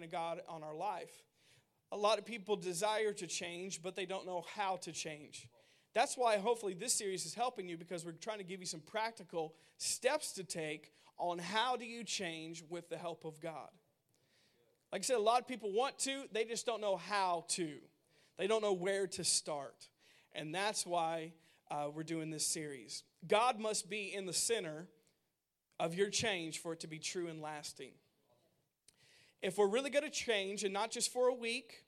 plan of God on our life. A lot of people desire to change, but they don't know how to change. That's why hopefully this series is helping you because we're trying to give you some practical steps to take on how do you change with the help of God. Like I said, a lot of people want to, they just don't know how to. They don't know where to start. And that's why uh, we're doing this series. God must be in the center of your change for it to be true and lasting. If we're really going to change, and not just for a week,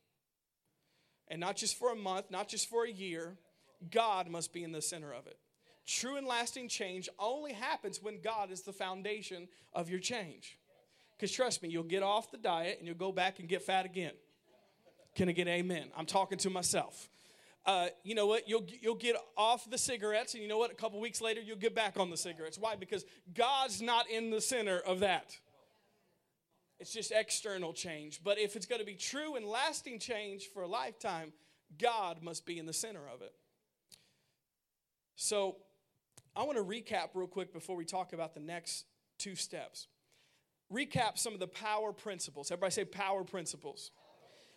and not just for a month, not just for a year, God must be in the center of it. True and lasting change only happens when God is the foundation of your change. Because trust me, you'll get off the diet and you'll go back and get fat again. Can I get amen? I'm talking to myself. Uh, you know what? You'll, you'll get off the cigarettes, and you know what? A couple weeks later, you'll get back on the cigarettes. Why? Because God's not in the center of that. It's just external change. But if it's going to be true and lasting change for a lifetime, God must be in the center of it. So I want to recap real quick before we talk about the next two steps. Recap some of the power principles. Everybody say power principles.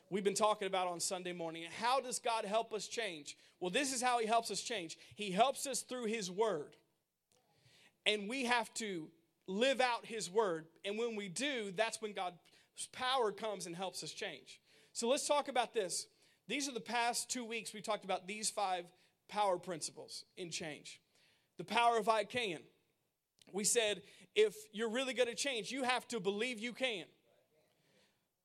We've been talking about on Sunday morning. How does God help us change? Well, this is how He helps us change. He helps us through His Word. And we have to live out His Word. And when we do, that's when God's power comes and helps us change. So let's talk about this. These are the past two weeks we talked about these five power principles in change. The power of I can. We said if you're really going to change, you have to believe you can.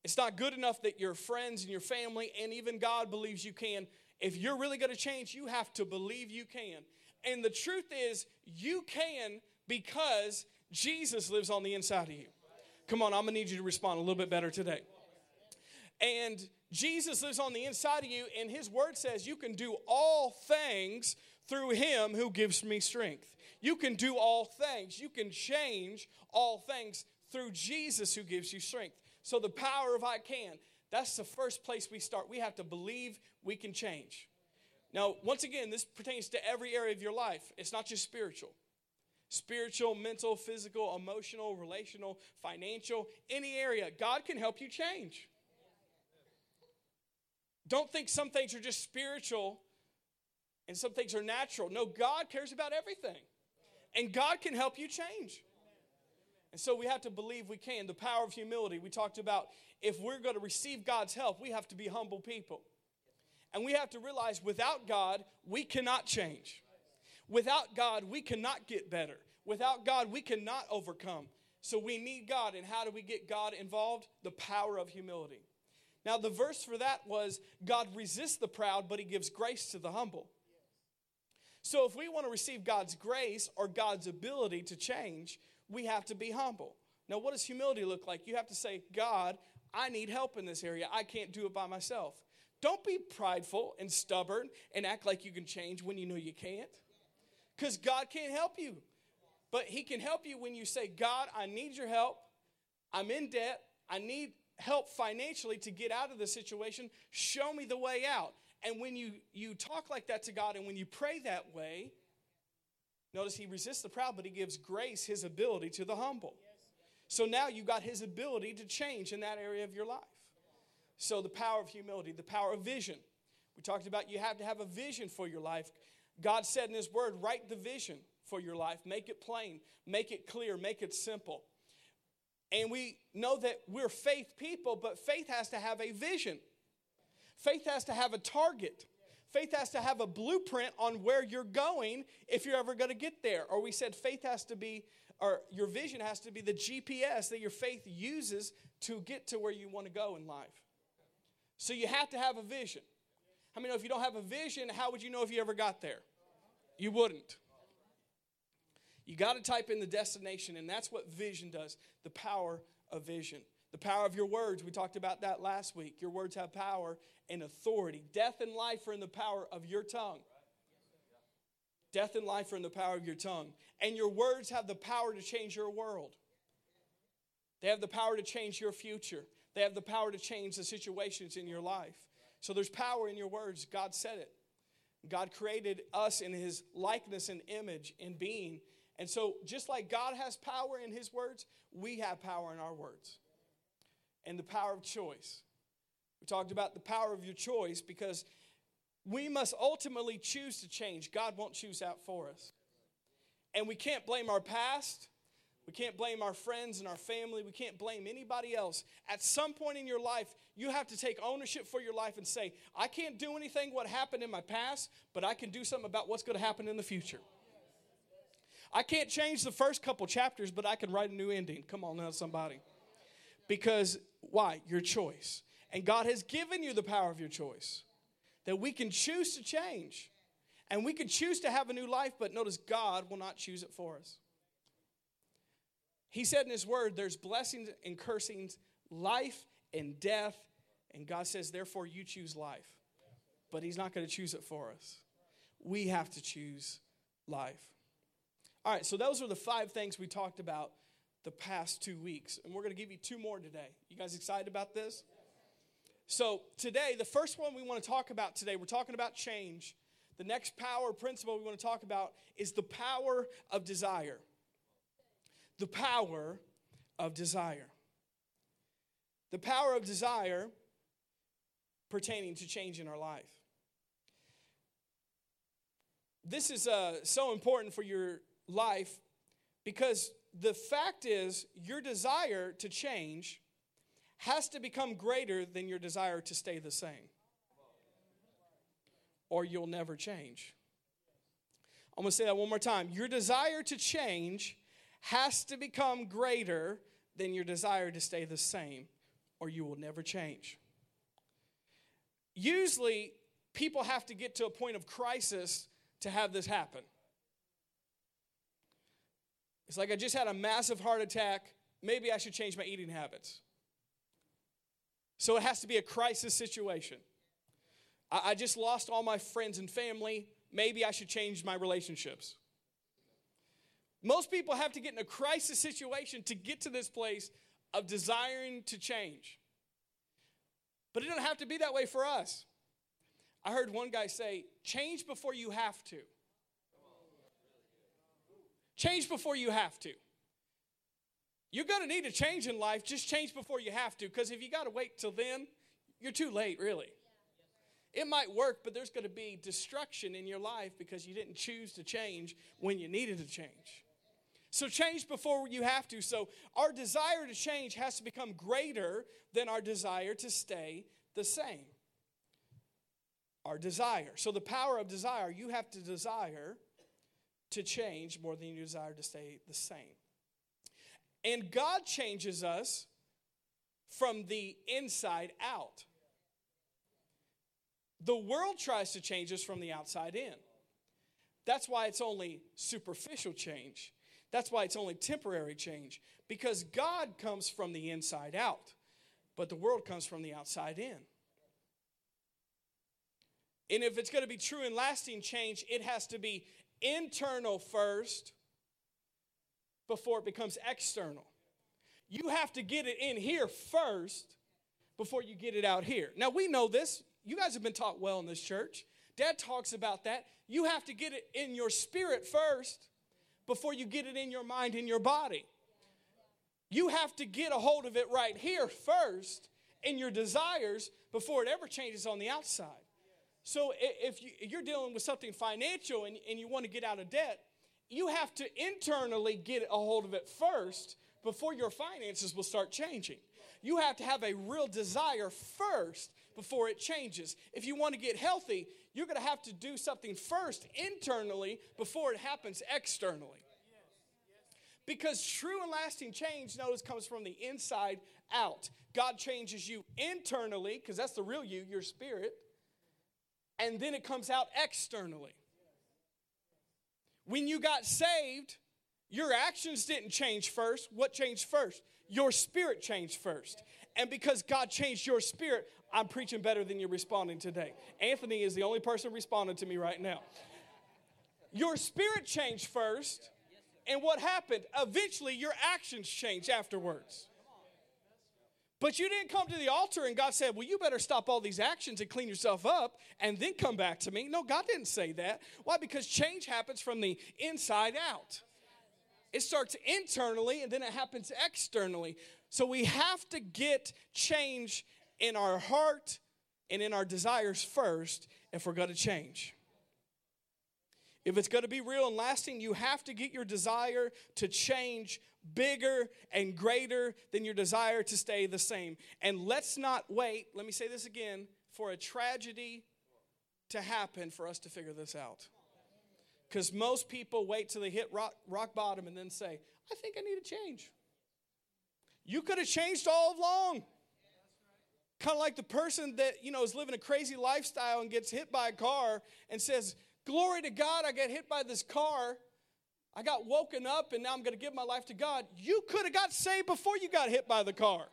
It's not good enough that your friends and your family and even God believes you can. If you're really going to change, you have to believe you can. And the truth is, you can because Jesus lives on the inside of you. Come on, I'm to need you to respond a little bit better today. And Jesus lives on the inside of you, and his word says you can do all things through him who gives me strength. You can do all things. You can change all things through Jesus who gives you strength. So the power of I can, that's the first place we start. We have to believe we can change. Now, once again, this pertains to every area of your life. It's not just spiritual. Spiritual, mental, physical, emotional, relational, financial, any area, God can help you change. Don't think some things are just spiritual and some things are natural. No, God cares about everything. And God can help you change. And so we have to believe we can. The power of humility. We talked about if we're going to receive God's help, we have to be humble people. And we have to realize without God, we cannot change. Without God, we cannot get better. Without God, we cannot overcome. So we need God. And how do we get God involved? The power of humility. Now, the verse for that was God resists the proud, but he gives grace to the humble. So, if we want to receive God's grace or God's ability to change, we have to be humble. Now, what does humility look like? You have to say, God, I need help in this area. I can't do it by myself. Don't be prideful and stubborn and act like you can change when you know you can't. Because God can't help you. But He can help you when you say, God, I need your help. I'm in debt. I need help financially to get out of the situation. Show me the way out. And when you, you talk like that to God and when you pray that way, notice He resists the proud, but He gives grace, His ability to the humble. So now you got His ability to change in that area of your life. So the power of humility, the power of vision. We talked about you have to have a vision for your life. God said in His Word, write the vision for your life, make it plain, make it clear, make it simple. And we know that we're faith people, but faith has to have a vision. Faith has to have a target. Faith has to have a blueprint on where you're going if you're ever going to get there. Or we said faith has to be, or your vision has to be the GPS that your faith uses to get to where you want to go in life. So you have to have a vision. I mean, if you don't have a vision, how would you know if you ever got there? You wouldn't. You got to type in the destination, and that's what vision does the power of vision. The power of your words. We talked about that last week. Your words have power and authority. Death and life are in the power of your tongue. Death and life are in the power of your tongue. And your words have the power to change your world. They have the power to change your future. They have the power to change the situations in your life. So there's power in your words. God said it. God created us in his likeness and image and being. And so, just like God has power in His words, we have power in our words. and the power of choice. We talked about the power of your choice because we must ultimately choose to change. God won't choose out for us. And we can't blame our past. We can't blame our friends and our family. We can't blame anybody else. At some point in your life, you have to take ownership for your life and say, I can't do anything what happened in my past, but I can do something about what's going to happen in the future. I can't change the first couple chapters, but I can write a new ending. Come on now, somebody. Because why? Your choice. And God has given you the power of your choice that we can choose to change. And we can choose to have a new life, but notice God will not choose it for us. He said in His Word, there's blessings and cursings, life and death. And God says, therefore, you choose life. But He's not going to choose it for us. We have to choose life. All right, so those are the five things we talked about the past two weeks. And we're going to give you two more today. You guys excited about this? So, today, the first one we want to talk about today, we're talking about change. The next power principle we want to talk about is the power of desire. The power of desire. The power of desire pertaining to change in our life. This is uh, so important for your life because the fact is, your desire to change has to become greater than your desire to stay the same, or you'll never change. I'm gonna say that one more time. Your desire to change has to become greater than your desire to stay the same, or you will never change. Usually, people have to get to a point of crisis to have this happen. It's like I just had a massive heart attack. Maybe I should change my eating habits. So it has to be a crisis situation. I, I just lost all my friends and family. Maybe I should change my relationships. Most people have to get in a crisis situation to get to this place of desiring to change. But it doesn't have to be that way for us. I heard one guy say, change before you have to. Change before you have to. You're going to need a change in life, just change before you have to, because if you got to wait till then, you're too late, really. It might work, but there's going to be destruction in your life because you didn't choose to change when you needed to change. So, change before you have to. So, our desire to change has to become greater than our desire to stay the same. Our desire. So, the power of desire, you have to desire to change more than you desire to stay the same. And God changes us from the inside out. The world tries to change us from the outside in. That's why it's only superficial change. That's why it's only temporary change. Because God comes from the inside out, but the world comes from the outside in. And if it's going to be true and lasting change, it has to be internal first before it becomes external. You have to get it in here first before you get it out here. Now, we know this. You guys have been taught well in this church. Dad talks about that. You have to get it in your spirit first before you get it in your mind and your body. You have to get a hold of it right here first in your desires before it ever changes on the outside. So if you're dealing with something financial and, and you want to get out of debt, you have to internally get a hold of it first before your finances will start changing. You have to have a real desire first before it changes. If you want to get healthy, you're going to have to do something first internally before it happens externally. Because true and lasting change, notice, comes from the inside out. God changes you internally, because that's the real you, your spirit and then it comes out externally. When you got saved, your actions didn't change first. What changed first? Your spirit changed first. And because God changed your spirit, I'm preaching better than you're responding today. Anthony is the only person responding to me right now. Your spirit changed first, and what happened? Eventually, your actions changed afterwards. But you didn't come to the altar and God said, Well, you better stop all these actions and clean yourself up and then come back to me. No, God didn't say that. Why? Because change happens from the inside out. It starts internally and then it happens externally. So we have to get change in our heart and in our desires first if we're going to change. If it's going to be real and lasting, you have to get your desire to change bigger and greater than your desire to stay the same. And let's not wait, let me say this again, for a tragedy to happen for us to figure this out. Because most people wait till they hit rock, rock bottom and then say, I think I need a change. You could have changed all along. Kind of like the person that, you know, is living a crazy lifestyle and gets hit by a car and says, Glory to God, I got hit by this car. I got woken up and now I'm going to give my life to God. You could have got saved before you got hit by the car.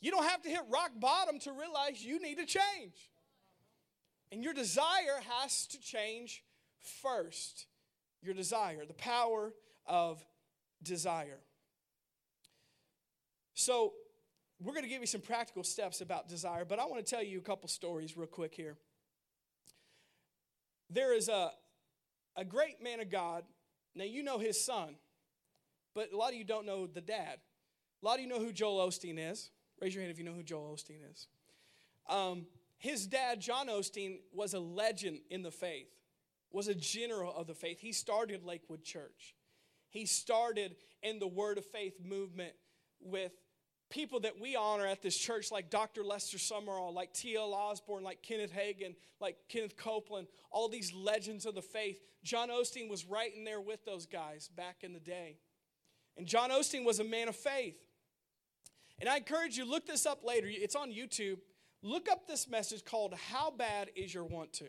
You don't have to hit rock bottom to realize you need to change. And your desire has to change first. Your desire, the power of desire. So, we're going to give you some practical steps about desire, but I want to tell you a couple stories real quick here. There is a, a great man of God. Now, you know his son, but a lot of you don't know the dad. A lot of you know who Joel Osteen is. Raise your hand if you know who Joel Osteen is. Um, his dad, John Osteen, was a legend in the faith, was a general of the faith. He started Lakewood Church. He started in the Word of Faith movement with people that we honor at this church, like Dr. Lester Sumrall, like T.L. Osborn, like Kenneth Hagin, like Kenneth Copeland, all these legends of the faith. John Osteen was right in there with those guys back in the day. And John Osteen was a man of faith. And I encourage you, look this up later. It's on YouTube. Look up this message called How Bad Is Your Want To?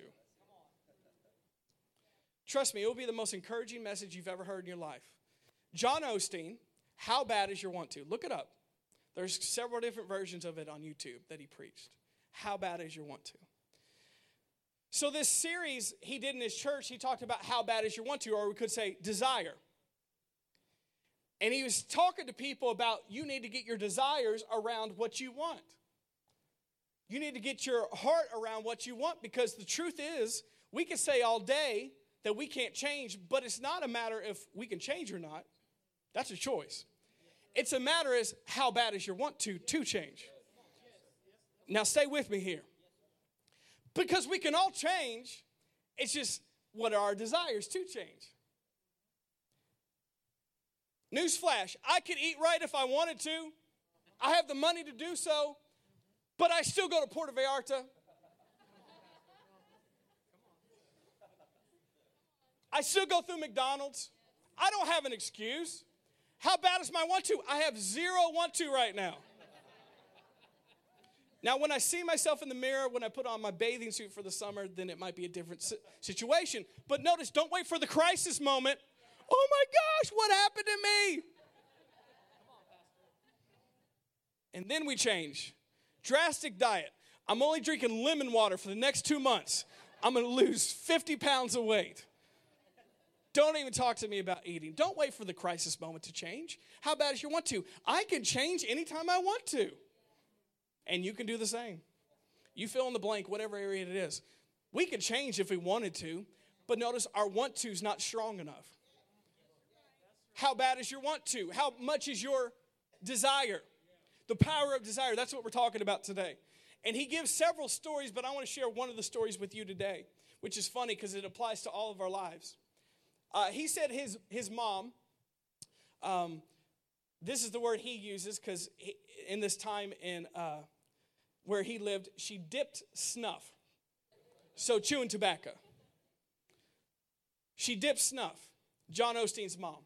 Trust me, it will be the most encouraging message you've ever heard in your life. John Osteen, How Bad Is Your Want To? Look it up. There's several different versions of it on YouTube that he preached. How bad is your want to? So, this series he did in his church, he talked about how bad is your want to, or we could say desire. And he was talking to people about you need to get your desires around what you want. You need to get your heart around what you want because the truth is, we can say all day that we can't change, but it's not a matter if we can change or not. That's a choice. It's a matter is how bad is your want to to change. Now stay with me here. Because we can all change. It's just what are our desires to change? Newsflash, I could eat right if I wanted to. I have the money to do so, but I still go to Puerto Vallarta. I still go through McDonald's. I don't have an excuse. How bad is my want to? I have zero want to right now. Now, when I see myself in the mirror, when I put on my bathing suit for the summer, then it might be a different situation. But notice, don't wait for the crisis moment. Oh my gosh, what happened to me? And then we change. Drastic diet. I'm only drinking lemon water for the next two months. I'm gonna lose 50 pounds of weight. Don't even talk to me about eating. Don't wait for the crisis moment to change. How bad is you want to? I can change anytime I want to. And you can do the same. You fill in the blank, whatever area it is. We could change if we wanted to, but notice our want to is not strong enough. How bad is your want to? How much is your desire? The power of desire. That's what we're talking about today. And he gives several stories, but I want to share one of the stories with you today, which is funny because it applies to all of our lives. Uh, he said his, his mom, um, this is the word he uses because in this time in uh, where he lived, she dipped snuff. So chewing tobacco. She dipped snuff. John Osteen's mom.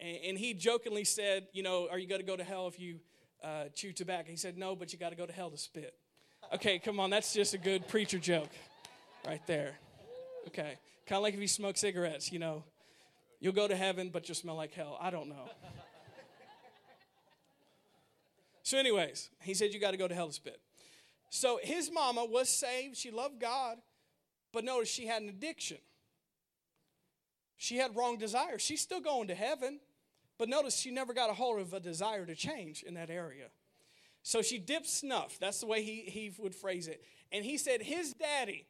And, and he jokingly said, You know, are you going to go to hell if you uh, chew tobacco? He said, No, but you got to go to hell to spit. Okay, come on, that's just a good preacher joke right there. Okay. Kind of like if you smoke cigarettes, you know, you'll go to heaven, but you'll smell like hell. I don't know. so, anyways, he said, You got to go to hell to spit. So, his mama was saved. She loved God, but notice she had an addiction. She had wrong desires. She's still going to heaven, but notice she never got a hold of a desire to change in that area. So she dipped snuff. That's the way he, he would phrase it. And he said his daddy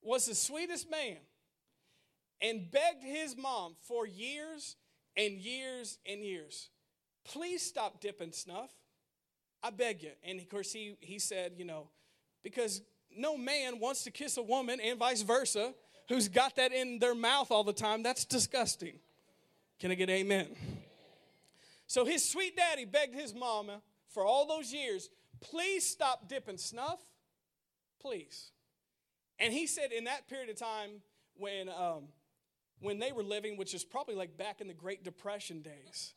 was the sweetest man and begged his mom for years and years and years. Please stop dipping snuff. I beg you. And of course, he, he said, you know, because no man wants to kiss a woman and vice versa who's got that in their mouth all the time. That's disgusting. Can I get amen? So his sweet daddy begged his mama for all those years, please stop dipping snuff. Please. And he said in that period of time when, um, when they were living, which is probably like back in the Great Depression days,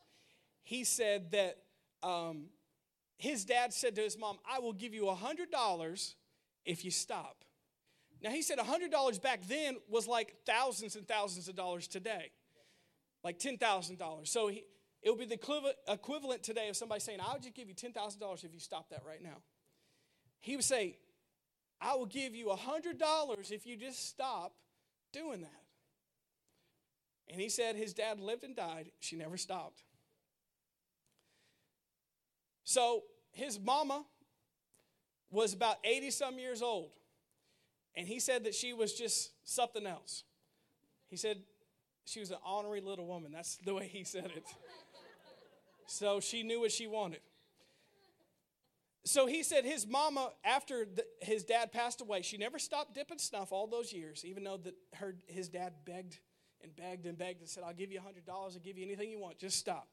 he said that um, his dad said to his mom, I will give you a $100 if you stop. Now, he said a $100 back then was like thousands and thousands of dollars today, like $10,000. So he, it would be the equivalent today of somebody saying, I would just give you $10,000 if you stop that right now. He would say, I will give you $100 if you just stop doing that. And he said his dad lived and died. She never stopped. So his mama was about 80 some years old. And he said that she was just something else. He said she was an honorary little woman. That's the way he said it. so she knew what she wanted. So he said his mama, after the, his dad passed away, she never stopped dipping snuff all those years, even though that her, his dad begged and begged and begged and said, I'll give you $100, I'll give you anything you want, just stop.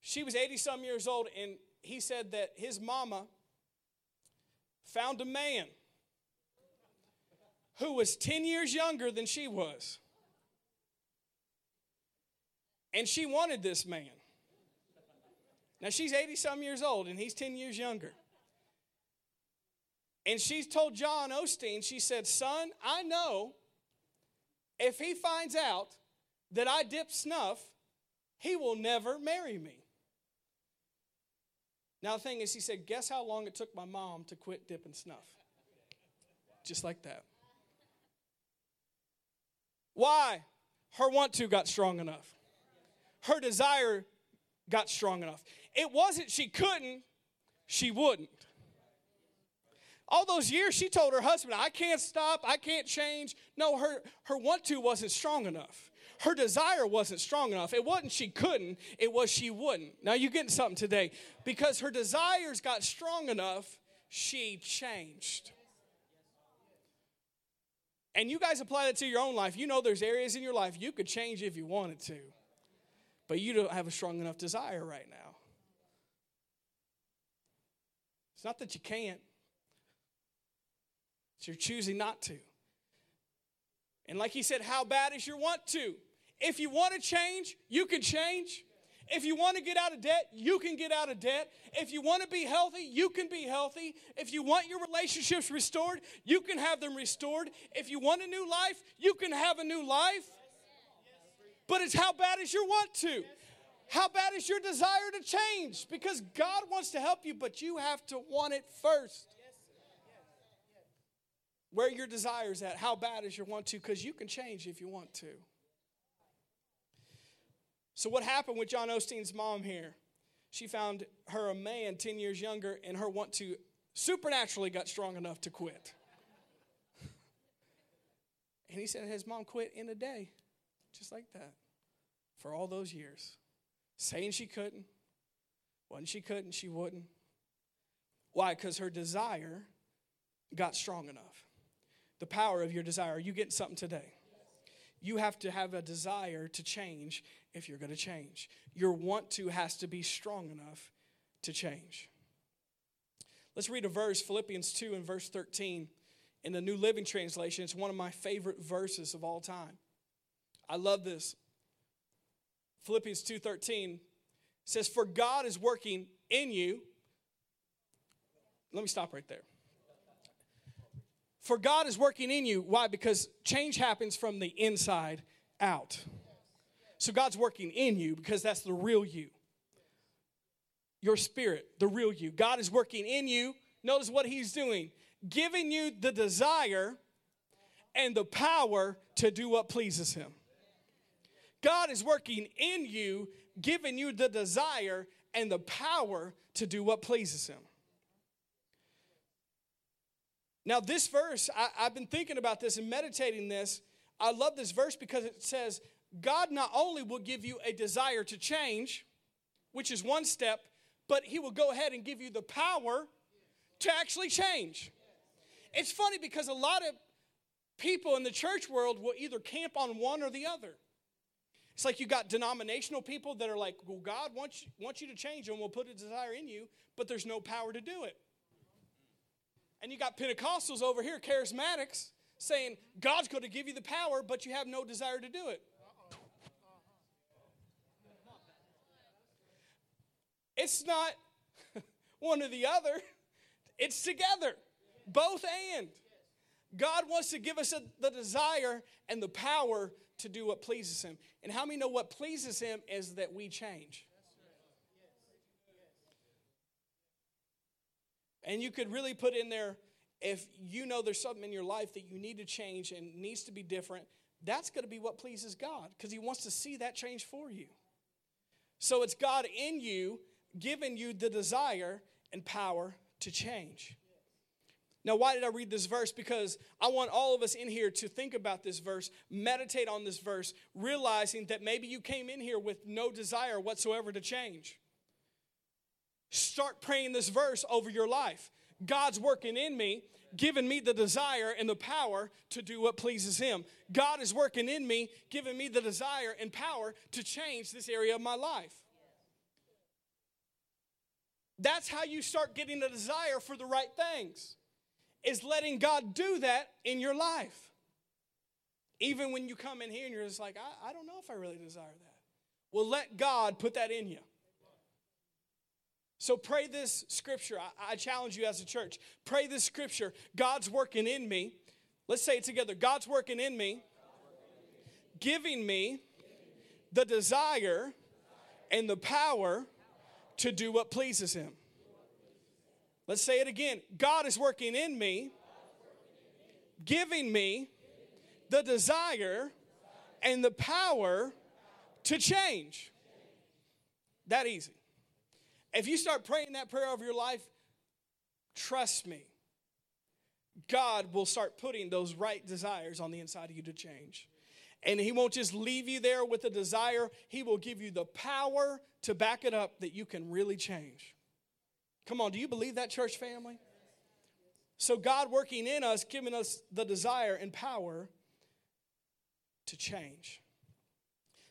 She was 80 some years old, and he said that his mama found a man who was 10 years younger than she was. And she wanted this man. Now she's 80 some years old and he's 10 years younger. And she told John Osteen, she said, Son, I know if he finds out that I dip snuff, he will never marry me. Now, the thing is, he said, Guess how long it took my mom to quit dipping snuff? Just like that. Why? Her want to got strong enough. Her desire got strong enough. It wasn't she couldn't, she wouldn't. All those years she told her husband, I can't stop, I can't change. No, her, her want to wasn't strong enough. Her desire wasn't strong enough. It wasn't she couldn't, it was she wouldn't. Now you're getting something today. Because her desires got strong enough, she changed. And you guys apply that to your own life. You know there's areas in your life you could change if you wanted to, but you don't have a strong enough desire right now. It's not that you can't, it's you're choosing not to. And like he said, how bad is your want to? If you want to change, you can change. If you want to get out of debt, you can get out of debt. If you want to be healthy, you can be healthy. If you want your relationships restored, you can have them restored. If you want a new life, you can have a new life. But it's how bad is your want to? How bad is your desire to change? Because God wants to help you, but you have to want it first. Where your desires at, how bad is your want to? Because you can change if you want to. So, what happened with John Osteen's mom here? She found her a man 10 years younger, and her want to supernaturally got strong enough to quit. and he said his mom quit in a day, just like that, for all those years saying she couldn't. When she couldn't, she wouldn't. Why? Because her desire got strong enough. The power of your desire. Are you getting something today? You have to have a desire to change if you're going to change. Your want to has to be strong enough to change. Let's read a verse, Philippians 2 and verse 13 in the New Living Translation. It's one of my favorite verses of all time. I love this. Philippians 2:13 says for God is working in you. Let me stop right there. For God is working in you. Why? Because change happens from the inside out. So God's working in you because that's the real you. Your spirit, the real you. God is working in you. Notice what he's doing giving you the desire and the power to do what pleases him. God is working in you, giving you the desire and the power to do what pleases Him. Now, this verse, I, have been thinking about this and meditating this. I love this verse because it says, God not only will give you a desire to change, which is one step, but He will go ahead and give you the power to actually change. It's funny because a lot of people in the church world will either camp on one or the other. It's like you got denominational people that are like, well, God wants, wants you to change and will put a desire in you, but there's no power to do it. And you got Pentecostals over here, charismatics, saying, God's going to give you the power, but you have no desire to do it. It's not one or the other, it's together, both and. God wants to give us a, the desire and the power to do what pleases Him. And how many know what pleases Him is that we change? And you could really put in there if you know there's something in your life that you need to change and needs to be different, that's going to be what pleases God because He wants to see that change for you. So it's God in you giving you the desire and power to change. Now, why did I read this verse? Because I want all of us in here to think about this verse, meditate on this verse, realizing that maybe you came in here with no desire whatsoever to change. Start praying this verse over your life. God's working in me, giving me the desire and the power to do what pleases Him. God is working in me, giving me the desire and power to change this area of my life. That's how you start getting the desire for the right things is letting God do that in your life. Even when you come in here and you're just like, I, I don't know if I really desire that. Well, let God put that in you. So pray this scripture. I, I, challenge you as a church. Pray this scripture. God's working in me. Let's say it together. God's working in me, giving me the desire and the power to do what pleases Him. Let's say it again. God is working in me, giving me the desire and the power to change. That easy. If you start praying that prayer over your life, trust me, God will start putting those right desires on the inside of you to change. And He won't just leave you there with a desire, He will give you the power to back it up that you can really change. Come on, do you believe that, church family? So, God working in us, giving us the desire and power to change.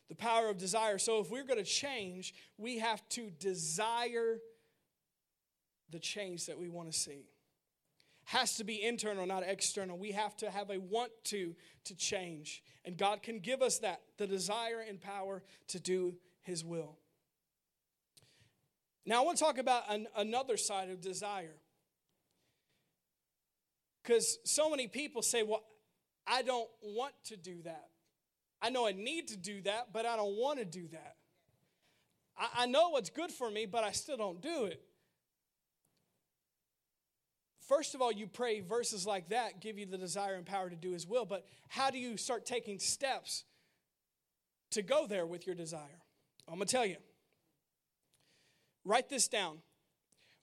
The power of desire. So, if we're going to change, we have to desire the change that we want to see. Has to be internal, not external. We have to have a want to to change. And God can give us that, the desire and power to do His will. Now, I want to talk about an, another side of desire. Because so many people say, well, I don't want to do that. I know I need to do that, but I don't want to do that. I, I know what's good for me, but I still don't do it. First of all, you pray verses like that give you the desire and power to do His will, but how do you start taking steps to go there with your desire? I'm going to tell you. Write this down.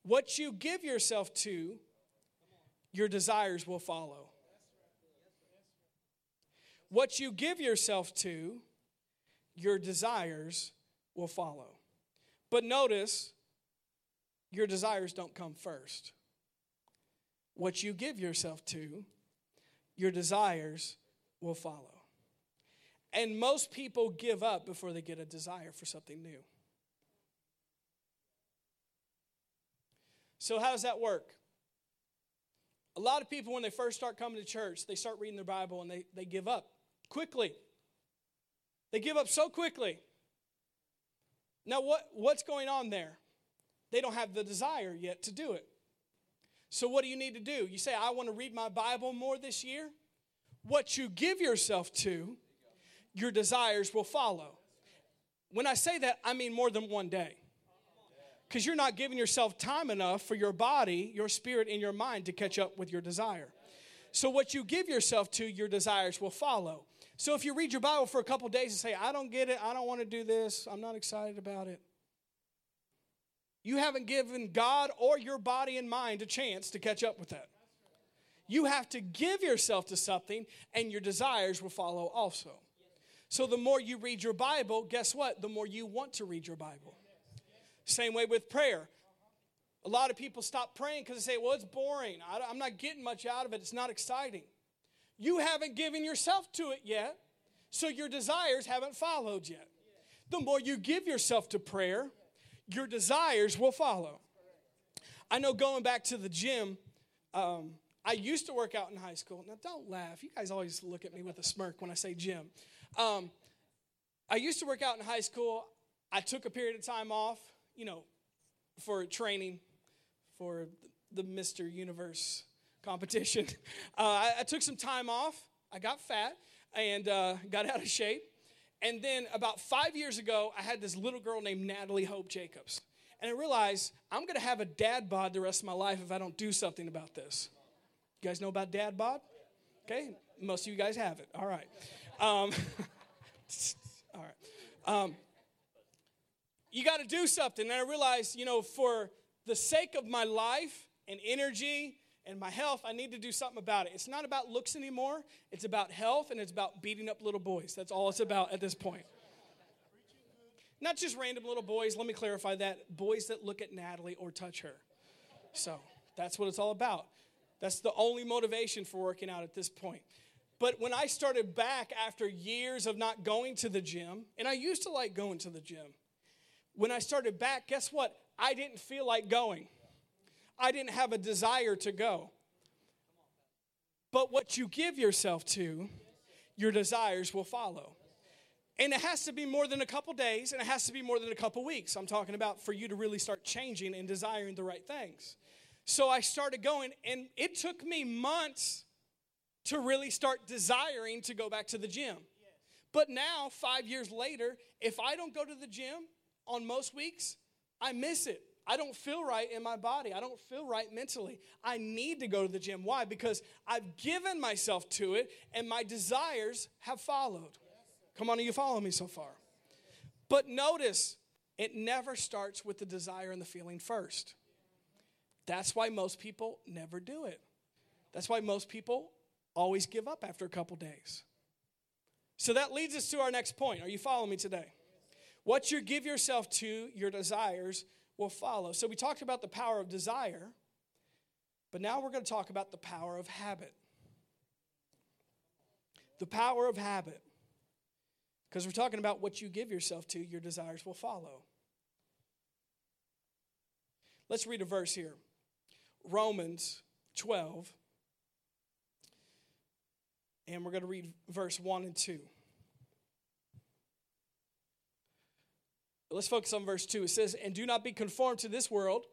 What you give yourself to, your desires will follow. What you give yourself to, your desires will follow. But notice, your desires don't come first. What you give yourself to, your desires will follow. And most people give up before they get a desire for something new. So, how does that work? A lot of people, when they first start coming to church, they start reading their Bible and they, they give up quickly. They give up so quickly. Now, what, what's going on there? They don't have the desire yet to do it. So, what do you need to do? You say, I want to read my Bible more this year. What you give yourself to, your desires will follow. When I say that, I mean more than one day because you're not giving yourself time enough for your body, your spirit, and your mind to catch up with your desire. So, what you give yourself to, your desires will follow. So, if you read your Bible for a couple days and say, I don't get it, I don't want to do this, I'm not excited about it, you haven't given God or your body and mind a chance to catch up with that. You have to give yourself to something, and your desires will follow also. So the more you read your Bible, guess what? The more you want to read your Bible. Same way with prayer. A lot of people stop praying because they say, well, it's boring. I'm not getting much out of it. It's not exciting. You haven't given yourself to it yet, so your desires haven't followed yet. The more you give yourself to prayer, your desires will follow. I know going back to the gym, um, I used to work out in high school. Now, don't laugh. You guys always look at me with a smirk when I say gym. Um, I used to work out in high school. I took a period of time off, you know, for training for the Mr. Universe competition. Uh, I, I, took some time off. I got fat and uh, got out of shape. And then about five years ago, I had this little girl named Natalie Hope Jacobs. And I realized I'm going to have a dad bod the rest of my life if I don't do something about this. You guys know about dad bod? Okay, most of you guys have it. All right. Um, all right. Um, you got to do something. And I realized, you know, for the sake of my life and energy and my health, I need to do something about it. It's not about looks anymore, it's about health and it's about beating up little boys. That's all it's about at this point. Not just random little boys, let me clarify that boys that look at Natalie or touch her. So that's what it's all about. That's the only motivation for working out at this point. But when I started back after years of not going to the gym, and I used to like going to the gym, when I started back, guess what? I didn't feel like going. I didn't have a desire to go. But what you give yourself to, your desires will follow. And it has to be more than a couple days, and it has to be more than a couple weeks. I'm talking about for you to really start changing and desiring the right things. So I started going, and it took me months to really start desiring to go back to the gym. But now, five years later, if I don't go to the gym on most weeks, I miss it. I don't feel right in my body. I don't feel right mentally. I need to go to the gym. Why? Because I've given myself to it and my desires have followed. Come on, are you following me so far? But notice, it never starts with the desire and the feeling first. That's why most people never do it. That's why most people always give up after a couple days. So that leads us to our next point. Are you following me today? What you give yourself to, your desires will follow. So we talked about the power of desire, but now we're going to talk about the power of habit. The power of habit. Because we're talking about what you give yourself to, your desires will follow. Let's read a verse here Romans 12. And we're going to read verse 1 and 2. Let's focus on verse 2. It says, And do not be conformed to this world,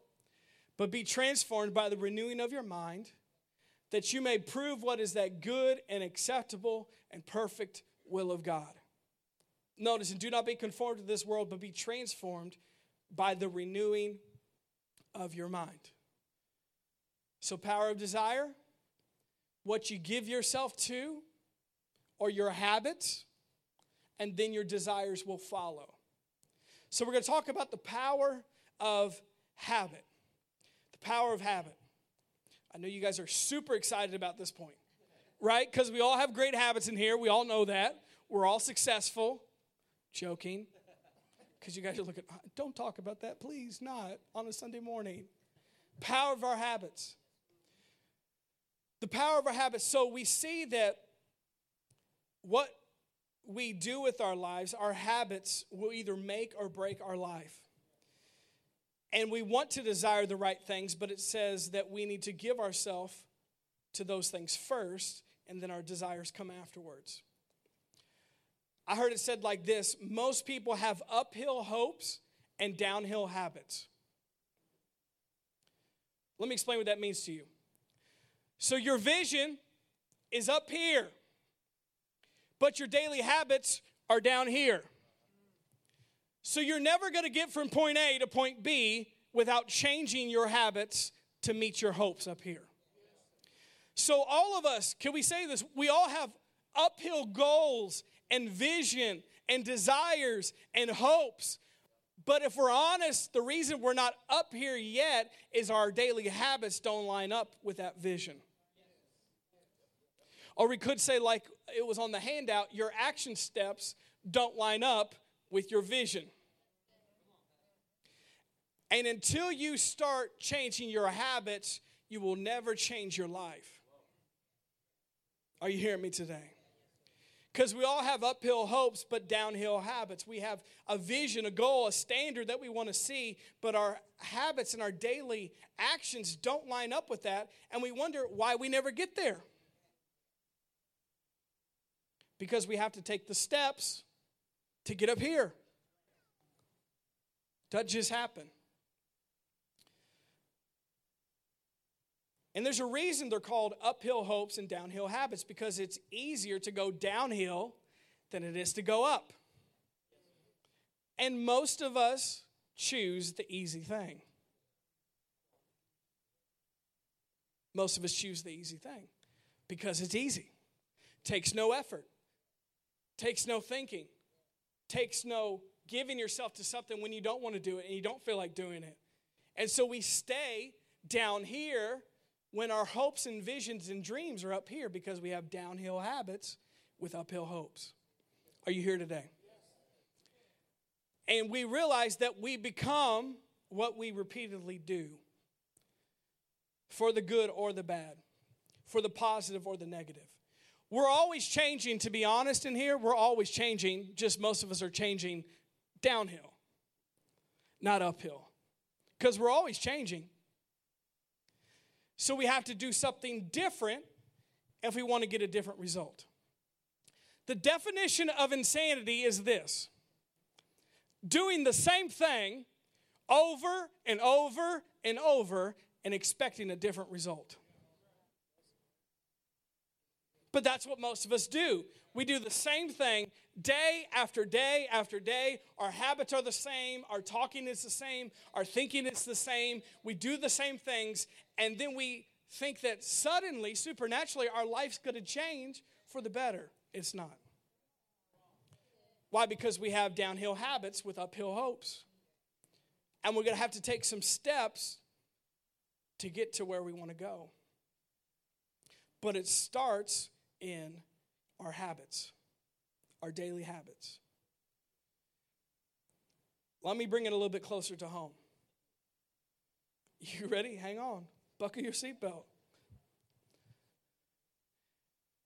but be transformed by the renewing of your mind, that you may prove what is that good and acceptable and perfect will of God. Notice, and do not be conformed to this world, but be transformed by the renewing of your mind. So, power of desire, what you give yourself to, or your habits, and then your desires will follow. So, we're going to talk about the power of habit. The power of habit. I know you guys are super excited about this point, right? Because we all have great habits in here. We all know that. We're all successful. Joking. Because you guys are looking, uh, don't talk about that, please, not on a Sunday morning. Power of our habits. The power of our habits. So we see that what we do with our lives, our habits will either make or break our life. And we want to desire the right things, but it says that we need to give ourselves to those things first, and then our desires come afterwards. I heard it said like this most people have uphill hopes and downhill habits. Let me explain what that means to you. So, your vision is up here but your daily habits are down here. So you're never going to get from point A to point B without changing your habits to meet your hopes up here. So, all of us, can we say this? We all have uphill goals and vision and desires and hopes. But if we're honest, the reason we're not up here yet is our daily habits don't line up with that vision. Or we could say, like it was on the handout, your action steps don't line up with your vision. And until you start changing your habits, you will never change your life. Are you hearing me today? Because we all have uphill hopes, but downhill habits. We have a vision, a goal, a standard that we want to see, but our habits and our daily actions don't line up with that, and we wonder why we never get there. Because we have to take the steps to get up here. Doesn't just happen. And there's a reason they're called uphill hopes and downhill habits because it's easier to go downhill than it is to go up. And most of us choose the easy thing. Most of us choose the easy thing because it's easy. Takes no effort. Takes no thinking. Takes no giving yourself to something when you don't want to do it and you don't feel like doing it. And so we stay down here when our hopes and visions and dreams are up here because we have downhill habits with uphill hopes. Are you here today? And we realize that we become what we repeatedly do for the good or the bad, for the positive or the negative. We're always changing, to be honest, in here, we're always changing, just most of us are changing downhill, not uphill. Because we're always changing. So we have to do something different if we want to get a different result. The definition of insanity is this doing the same thing over and over and over and expecting a different result. But that's what most of us do. We do the same thing day after day after day. Our habits are the same, our talking is the same, our thinking is the same. We do the same things, and then we think that suddenly, supernaturally, our life's going to change for the better. It's not. Why? Because we have downhill habits with uphill hopes. And we're going to have to take some steps to get to where we want to go. But it starts in our habits, our daily habits. Let me bring it a little bit closer to home. You ready? Hang on. Buckle your seatbelt.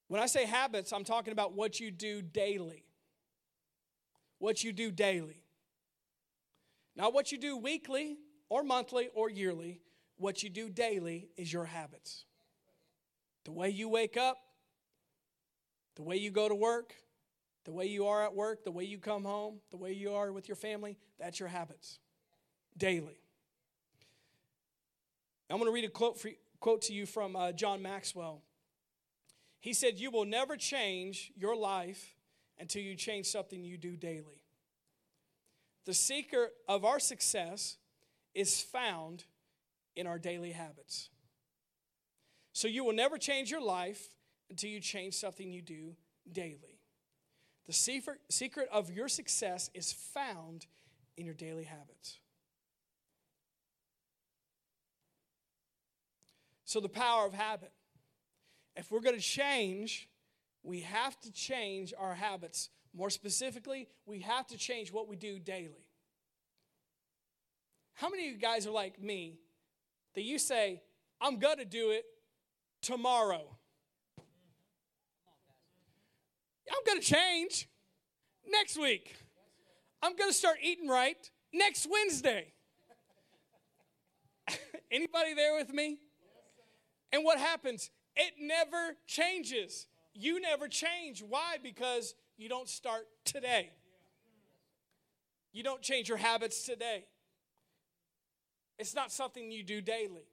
When I say habits, I'm talking about what you do daily. What you do daily. Not what you do weekly or monthly or yearly. What you do daily is your habits. The way you wake up, the way you go to work, the way you are at work, the way you come home, the way you are with your family, that's your habits daily. I'm going to read a quote, for, quote to you from uh, John Maxwell. He said, You will never change your life until you change something you do daily. The secret of our success is found in our daily habits. So you will never change your life until you change something you do daily. The secret, of your success is found in your daily habits. So, the power of habit. If we're going to change, we have to change our habits. More specifically, we have to change what we do daily. How many of you guys are like me that you say, I'm going to do it tomorrow? I'm going to change next week. I'm going to start eating right next Wednesday. Anybody there with me? And what happens? It never changes. You never change. Why? Because you don't start today. You don't change your habits today. It's not something you do daily,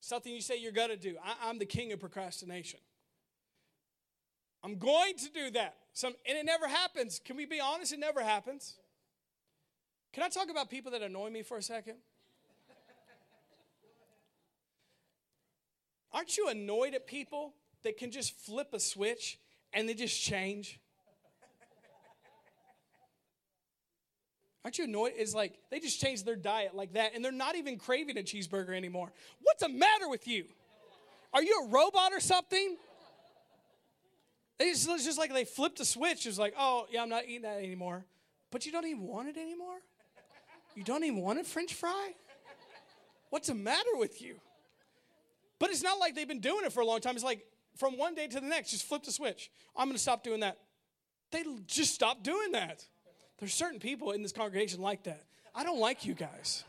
something you say you're going to do. I, am the king of procrastination. I'm going to do that. Some, and it never happens. Can we be honest? It never happens. Can I talk about people that annoy me for a second? Aren't you annoyed at people that can just flip a switch and they just change? Aren't you annoyed? It's like they just changed their diet like that and they're not even craving a cheeseburger anymore. What's the matter with you? Are you a robot or something? It's just like they flipped a switch. It's like, oh, yeah, I'm not eating that anymore. But you don't even want it anymore? You don't even want a french fry? What's the matter with you? But it's not like they've been doing it for a long time. It's like from one day to the next, just flip the switch. I'm going to stop doing that. They just stop doing that. There's certain people in this congregation like that. I don't like you guys.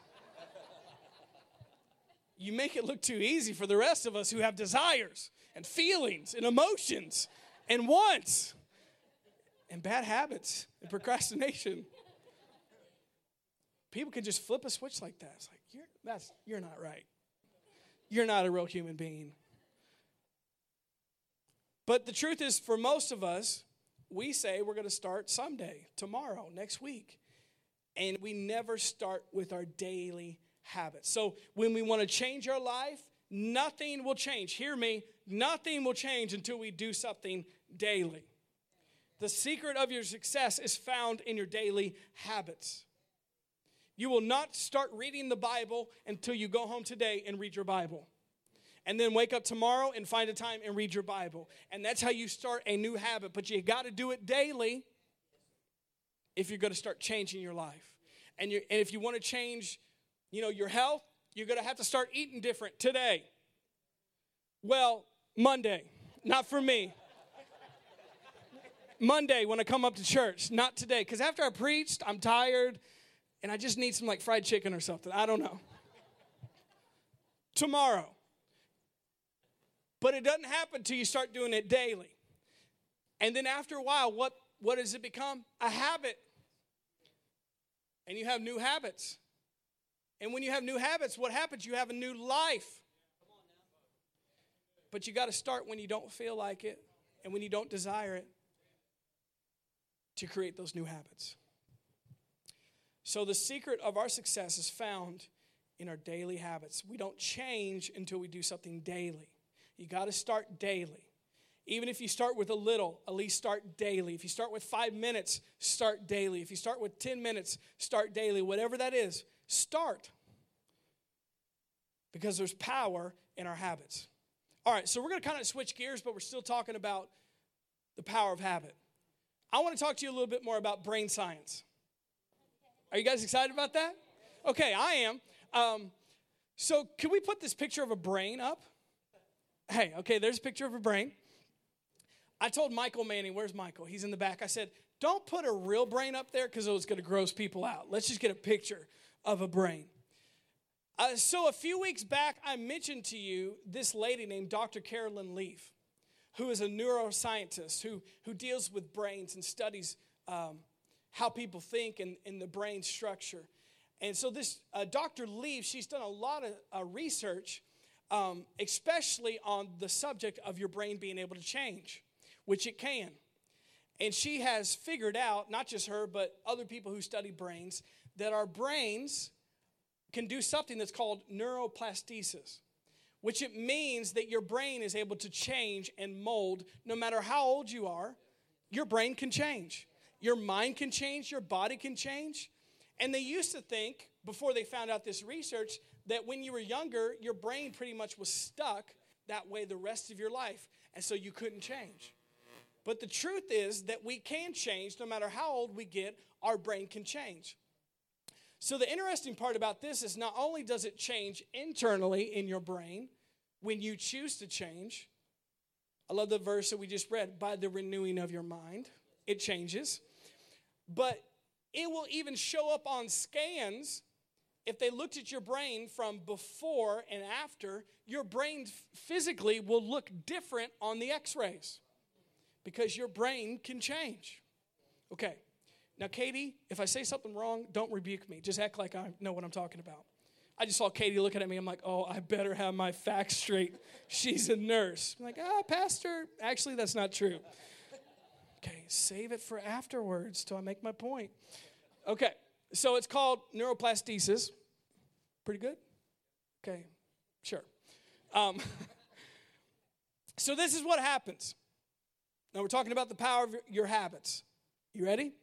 You make it look too easy for the rest of us who have desires and feelings and emotions and wants and bad habits and procrastination. People can just flip a switch like that. It's like, you're, that's, you're not right. You're not a real human being. But the truth is, for most of us, we say we're going to start someday, tomorrow, next week. And we never start with our daily habits. So when we want to change our life, nothing will change. Hear me, nothing will change until we do something daily. The secret of your success is found in your daily habits. You will not start reading the Bible until you go home today and read your Bible. And then wake up tomorrow and find a time and read your Bible. And that's how you start a new habit. But you got to do it daily if you're going to start changing your life. And, and if you want to change, you know, your health, you're going to have to start eating different today. Well, Monday, not for me. Monday when I come up to church, not today. Because after I preached, I'm tired and I just need some like fried chicken or something. I don't know. Tomorrow. But it doesn't happen until you start doing it daily. And then after a while, what, what does it become? A habit. And you have new habits. And when you have new habits, what happens? You have a new life. But you got to start when you don't feel like it and when you don't desire it to create those new habits. So, the secret of our success is found in our daily habits. We don't change until we do something daily. You got to start daily. Even if you start with a little, at least start daily. If you start with five minutes, start daily. If you start with 10 minutes, start daily. Whatever that is, start. Because there's power in our habits. All right, so we're going to kind of switch gears, but we're still talking about the power of habit. I want to talk to you a little bit more about brain science. Are you guys excited about that? Okay, I am. Um, so, can we put this picture of a brain up? Hey, okay, there's a picture of a brain. I told Michael Manning, where's Michael? He's in the back. I said, don't put a real brain up there because it's going to gross people out. Let's just get a picture of a brain. Uh, so, a few weeks back, I mentioned to you this lady named Dr. Carolyn Leaf, who is a neuroscientist who, who deals with brains and studies um, how people think and, and the brain structure. And so, this uh, Dr. Leaf, she's done a lot of uh, research, um, especially on the subject of your brain being able to change, which it can. And she has figured out, not just her, but other people who study brains, that our brains can do something that's called neuroplasticis, which it means that your brain is able to change and mold no matter how old you are, your brain can change. Your mind can change, your body can change. And they used to think, before they found out this research, that when you were younger, your brain pretty much was stuck that way the rest of your life. And so you couldn't change. But the truth is that we can change no matter how old we get, our brain can change. So the interesting part about this is not only does it change internally in your brain when you choose to change, I love the verse that we just read by the renewing of your mind, it changes but it will even show up on scans if they looked at your brain from before and after your brain physically will look different on the x-rays because your brain can change. Okay now katie if i say something wrong don't rebuke me just act like i know what i'm talking about i just saw katie looking at me i'm like oh i better have my facts straight she's a nurse I'm like ah pastor actually that's not true Okay, save it for afterwards till I make my point. Okay, so it's called neuroplasticis. Pretty good? Okay, sure. Um, so this is what happens. Now we're talking about the power of your habits. You ready?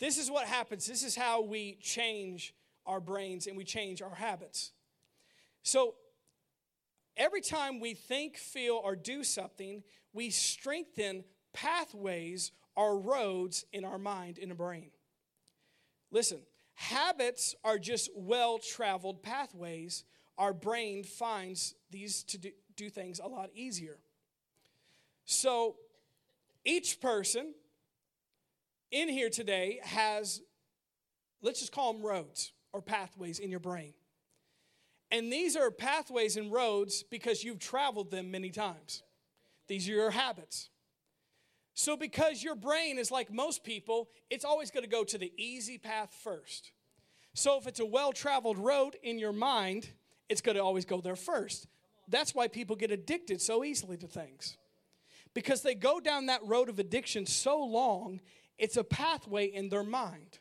This is what happens. This is how we change our brains and we change our habits. So every time we think, feel, or do something, we strengthen pathways are roads in our mind, in the brain. Listen, habits are just well traveled pathways. Our brain finds these to do things a lot easier. So, each person in here today has, let's just call them roads or pathways in your brain. And these are pathways and roads because you've traveled them many times. These are your habits. So, because your brain is like most people, it's always going to go to the easy path first. So, if it's a well traveled road in your mind, it's going to always go there first. That's why people get addicted so easily to things. Because they go down that road of addiction so long, it's a pathway in their mind.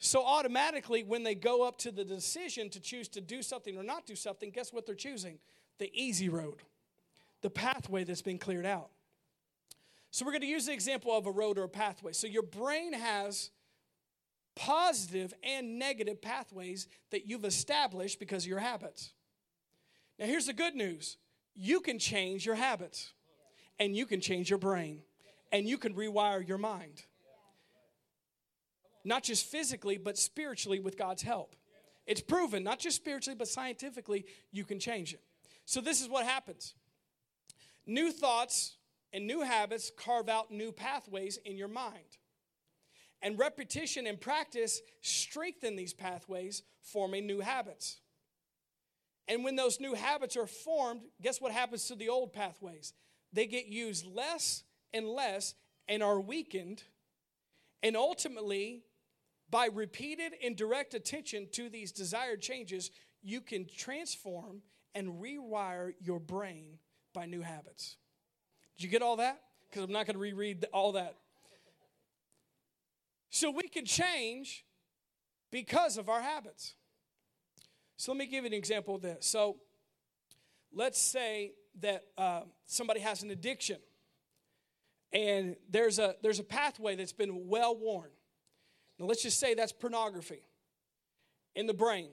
So, automatically, when they go up to the decision to choose to do something or not do something, guess what they're choosing? The easy road, the pathway that's been cleared out. So, we're going to use the example of a road or a pathway. So, your brain has positive and negative pathways that you've established because of your habits. Now, here's the good news you can change your habits, and you can change your brain, and you can rewire your mind not just physically, but spiritually with God's help. It's proven, not just spiritually, but scientifically, you can change it. So, this is what happens new thoughts and new habits carve out new pathways in your mind. And repetition and practice strengthen these pathways, forming new habits. And when those new habits are formed, guess what happens to the old pathways? They get used less and less and are weakened. And ultimately, by repeated and direct attention to these desired changes, you can transform and rewire your brain by new habits. Did you get all that? Because I'm not going to reread all that. So we can change because of our habits. So let me give you an example of this. So let's say that uh, somebody has an addiction, and there's a there's a pathway that's been well worn. Now, let's just say that's pornography in the brain.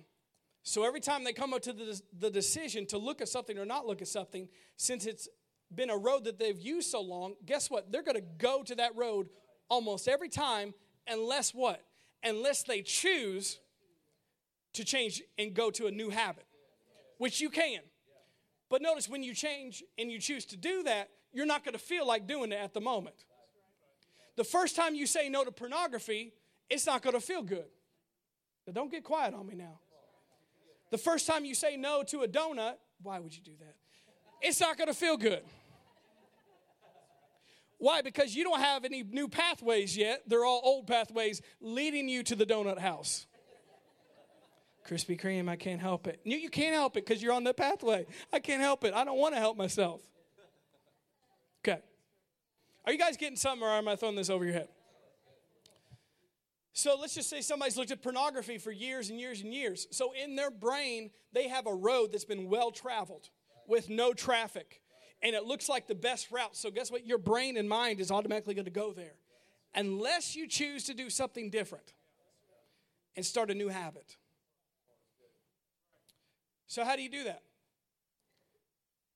So every time they come up to the, the decision to look at something or not look at something, since it's been a road that they've used so long, guess what? They're going to go to that road almost every time, unless what? Unless they choose to change and go to a new habit, which you can. But notice when you change and you choose to do that, you're not going to feel like doing it at the moment. The first time you say no to pornography, it's not going to feel good. But don't get quiet on me now. The first time you say no to a donut, why would you do that? It's not going to feel good. Why? Because you don't have any new pathways yet. They're all old pathways leading you to the donut house. Krispy Kreme, I can't help it. You, you can't help it because you're on the pathway. I can't help it. I don't want to help myself. Are you guys getting something or am I throwing this over your head? So let's just say somebody's looked at pornography for years and years and years. So in their brain, they have a road that's been well traveled with no traffic. And it looks like the best route. So guess what? Your brain and mind is automatically going to go there. Unless you choose to do something different and start a new habit. So, how do you do that?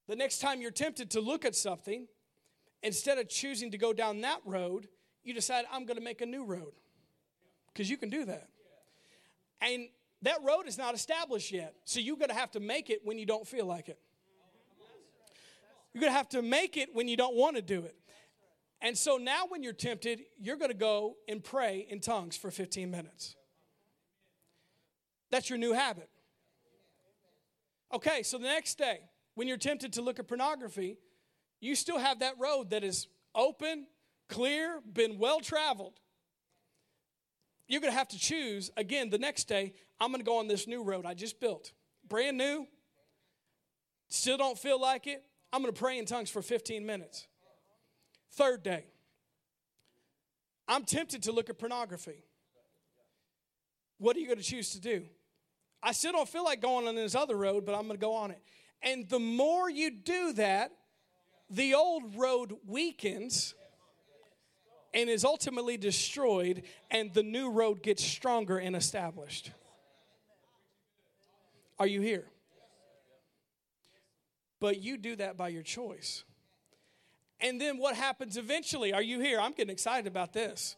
The next time you're tempted to look at something, instead of choosing to go down that road, you decide, I'm going to make a new road because you can do that. And that road is not established yet. So you're going to have to make it when you don't feel like it. You're going to have to make it when you don't want to do it. And so now, when you're tempted, you're going to go and pray in tongues for 15 minutes. That's your new habit. Okay, so the next day, when you're tempted to look at pornography, you still have that road that is open, clear, been well traveled you're going to have to choose again the next day. I'm going to go on this new road I just built, brand new. Still don't feel like it. I'm going to pray in tongues for 15 minutes. Third day, I'm tempted to look at pornography. What are you going to choose to do? I still don't feel like going on this other road, but I'm going to go on it. And the more you do that, the old road weakens and is ultimately destroyed, and the new road gets stronger and established. Are you here? But you do that by your choice. And then what happens eventually? Are you here? I'm getting excited about this.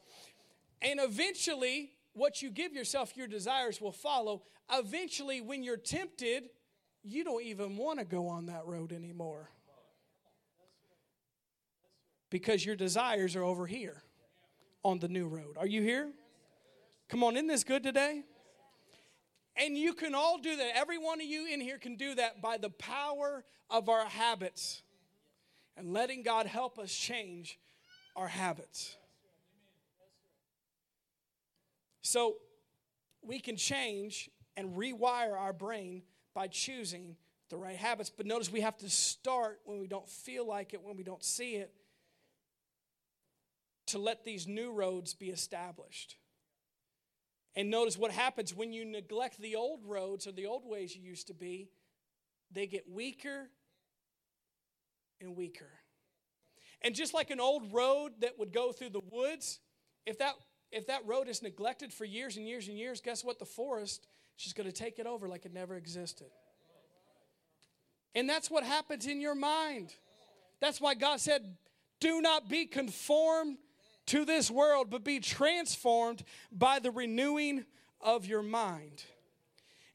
And eventually, what you give yourself, your desires will follow. Eventually, when you're tempted, you don't even want to go on that road anymore because your desires are over here on the new road. Are you here? Come on, isn't this good today? And you can all do that. Every one of you in here can do that by the power of our habits and letting God help us change our habits. So we can change and rewire our brain by choosing the right habits. But notice we have to start when we don't feel like it, when we don't see it, to let these new roads be established. And notice what happens when you neglect the old roads or the old ways you used to be, they get weaker and weaker. And just like an old road that would go through the woods, if that if that road is neglected for years and years and years, guess what? The forest is just going to take it over like it never existed. And that's what happens in your mind. That's why God said, Do not be conformed to this world, but be transformed by the renewing of your mind.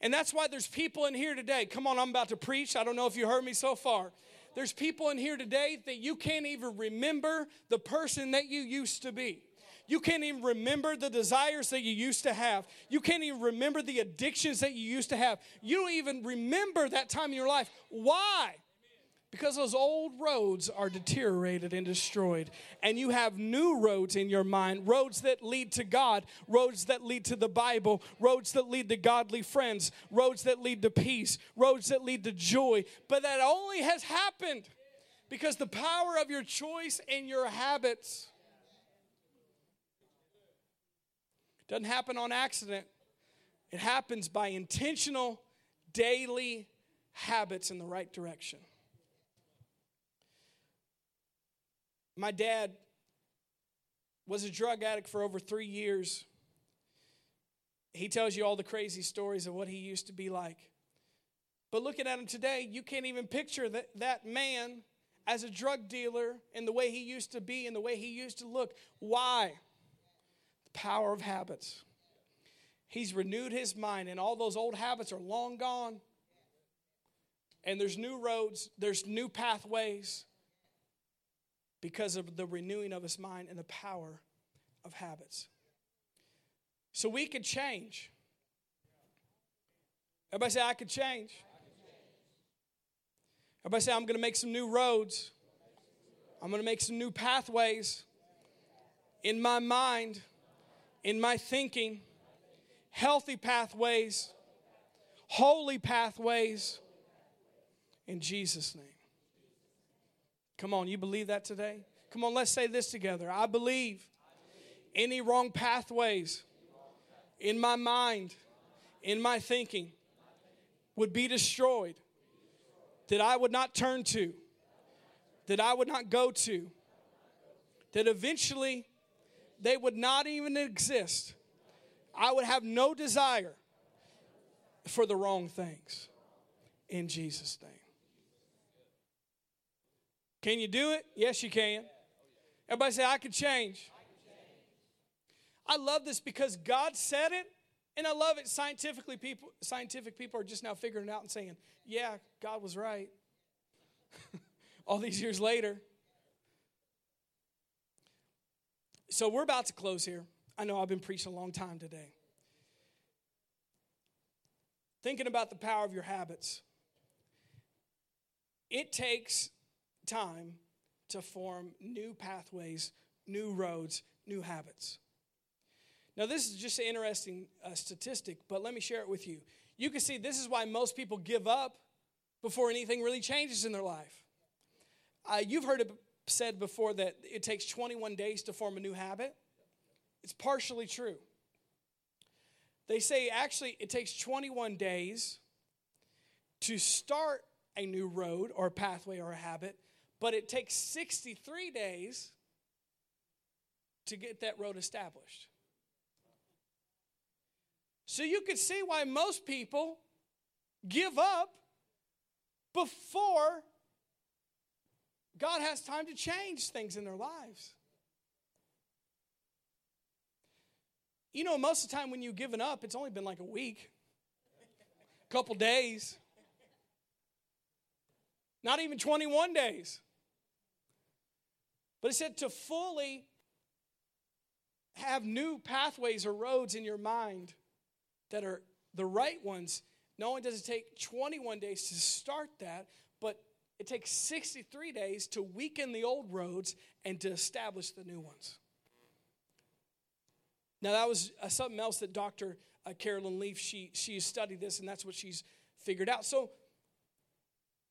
And that's why there's people in here today. Come on, I'm about to preach. I don't know if you heard me so far. There's people in here today that you can't even remember the person that you used to be. You can't even remember the desires that you used to have. You can't even remember the addictions that you used to have. You don't even remember that time in your life. Why? Because those old roads are deteriorated and destroyed. And you have new roads in your mind roads that lead to God, roads that lead to the Bible, roads that lead to godly friends, roads that lead to peace, roads that lead to joy. But that only has happened because the power of your choice and your habits doesn't happen on accident, it happens by intentional daily habits in the right direction. My dad was a drug addict for over three years. He tells you all the crazy stories of what he used to be like. But looking at him today, you can't even picture that, that man as a drug dealer and the way he used to be and the way he used to look. Why? The power of habits. He's renewed his mind, and all those old habits are long gone. And there's new roads, there's new pathways because of the renewing of his mind and the power of habits. So we could change. Everybody say, I could change. Everybody say, I'm going to make some new roads. I'm going to make some new pathways in my mind, in my thinking, healthy pathways, holy pathways, in Jesus' name. Come on, you believe that today? Come on, let's say this together. I believe any wrong pathways in my mind, in my thinking, would be destroyed, that I would not turn to, that I would not go to, that eventually they would not even exist. I would have no desire for the wrong things. In Jesus' name. Can you do it? Yes, you can. Everybody say, I can change. I love this because God said it, and I love it. Scientifically, people, scientific people are just now figuring it out and saying, "Yeah, God was right." All these years later. So we're about to close here. I know I've been preaching a long time today. Thinking about the power of your habits. It takes time to form new pathways, new roads, new habits. Now, this is just an interesting uh, statistic, but let me share it with you. You can see this is why most people give up before anything really changes in their life. Uh, you've heard it said before that it takes 21 days to form a new habit. It's partially true. They say actually it takes 21 days to start a new road or pathway or a habit, but it takes 63 days to get that road established. So you could see why most people give up before God has time to change things in their lives. You know, most of the time when you've given up, it's only been like a week, a couple days, not even 21 days. But it said to fully have new pathways or roads in your mind that are the right ones. Not only does it take 21 days to start that, but it takes 63 days to weaken the old roads and to establish the new ones. Now, that was uh, something else that Dr. Uh, Carolyn Leaf, she, she studied this, and that's what she's figured out. So,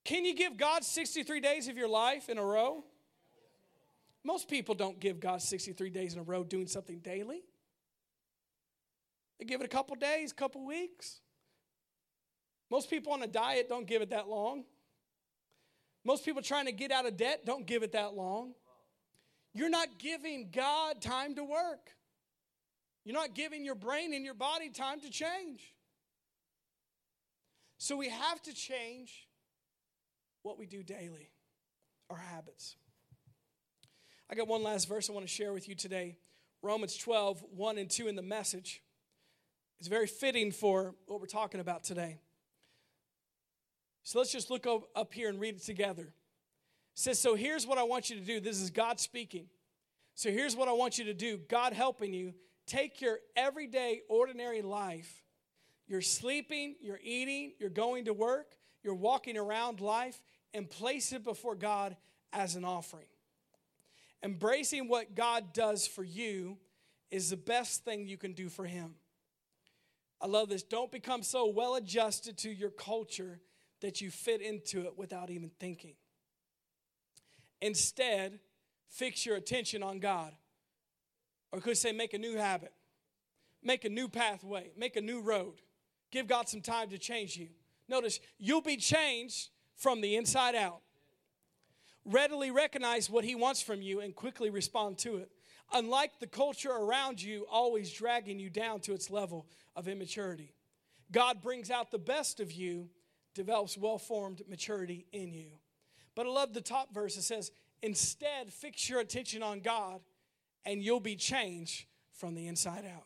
can you give God 63 days of your life in a row? Most people don't give God 63 days in a row doing something daily. They give it a couple days, couple weeks. Most people on a diet don't give it that long. Most people trying to get out of debt don't give it that long. You're not giving God time to work. You're not giving your brain and your body time to change. So we have to change what we do daily, our habits. I got one last verse I want to share with you today Romans 12, 1 and 2 in the message. It's very fitting for what we're talking about today. So let's just look up here and read it together. It says, So here's what I want you to do. This is God speaking. So here's what I want you to do God helping you. Take your everyday, ordinary life. You're sleeping, you're eating, you're going to work, you're walking around life, and place it before God as an offering. Embracing what God does for you is the best thing you can do for Him. I love this. Don't become so well adjusted to your culture that you fit into it without even thinking. Instead, fix your attention on God. Or could say, make a new habit, make a new pathway, make a new road. Give God some time to change you. Notice, you'll be changed from the inside out. Readily recognize what He wants from you and quickly respond to it. Unlike the culture around you, always dragging you down to its level of immaturity. God brings out the best of you, develops well formed maturity in you. But I love the top verse. It says, Instead, fix your attention on God, and you'll be changed from the inside out.